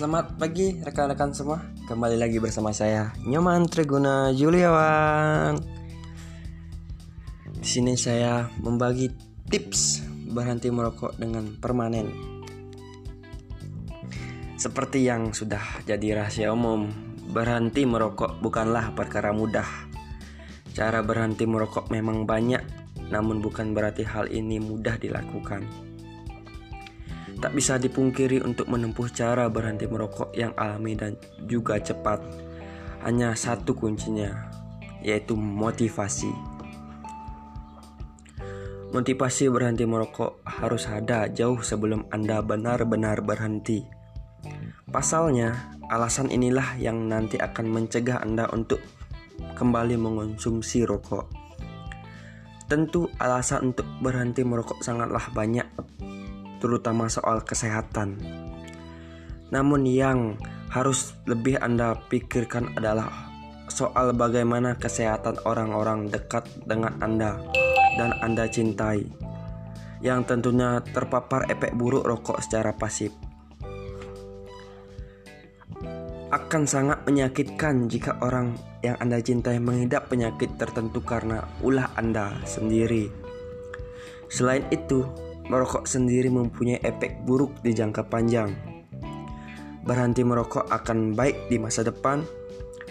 Selamat pagi rekan-rekan semua. Kembali lagi bersama saya Nyoman Triguna Juliawan. Di sini saya membagi tips berhenti merokok dengan permanen. Seperti yang sudah jadi rahasia umum Berhenti merokok bukanlah perkara mudah. Cara berhenti merokok memang banyak Namun bukan berarti hal ini mudah dilakukan Tak bisa dipungkiri untuk menempuh cara berhenti merokok yang alami dan juga cepat. Hanya satu kuncinya, yaitu motivasi. Motivasi berhenti merokok harus ada jauh sebelum Anda benar-benar berhenti. Pasalnya, alasan inilah yang nanti akan mencegah Anda untuk kembali mengonsumsi rokok. Tentu alasan untuk berhenti merokok sangatlah banyak terutama soal kesehatan. Namun yang harus lebih Anda pikirkan adalah soal bagaimana kesehatan orang-orang dekat dengan Anda dan Anda cintai yang tentunya terpapar efek buruk rokok secara pasif. Akan sangat menyakitkan jika orang yang Anda cintai mengidap penyakit tertentu karena ulah Anda sendiri. Selain itu, merokok sendiri mempunyai efek buruk di jangka panjang. Berhenti merokok akan baik di masa depan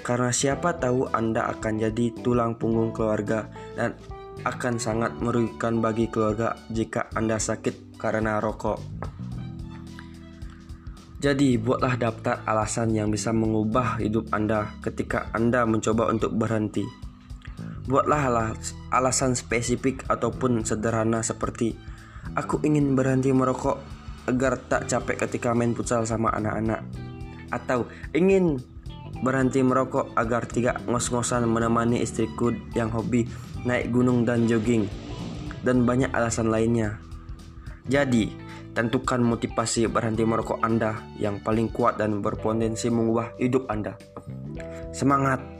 karena siapa tahu Anda akan jadi tulang punggung keluarga dan akan sangat merugikan bagi keluarga jika Anda sakit karena rokok. Jadi, buatlah daftar alasan yang bisa mengubah hidup Anda ketika Anda mencoba untuk berhenti. Buatlah alasan spesifik ataupun sederhana seperti Aku ingin berhenti merokok agar tak capek ketika main futsal sama anak-anak. Atau ingin berhenti merokok agar tidak ngos-ngosan menemani istriku yang hobi naik gunung dan jogging. Dan banyak alasan lainnya. Jadi, tentukan motivasi berhenti merokok Anda yang paling kuat dan berpotensi mengubah hidup Anda. Semangat!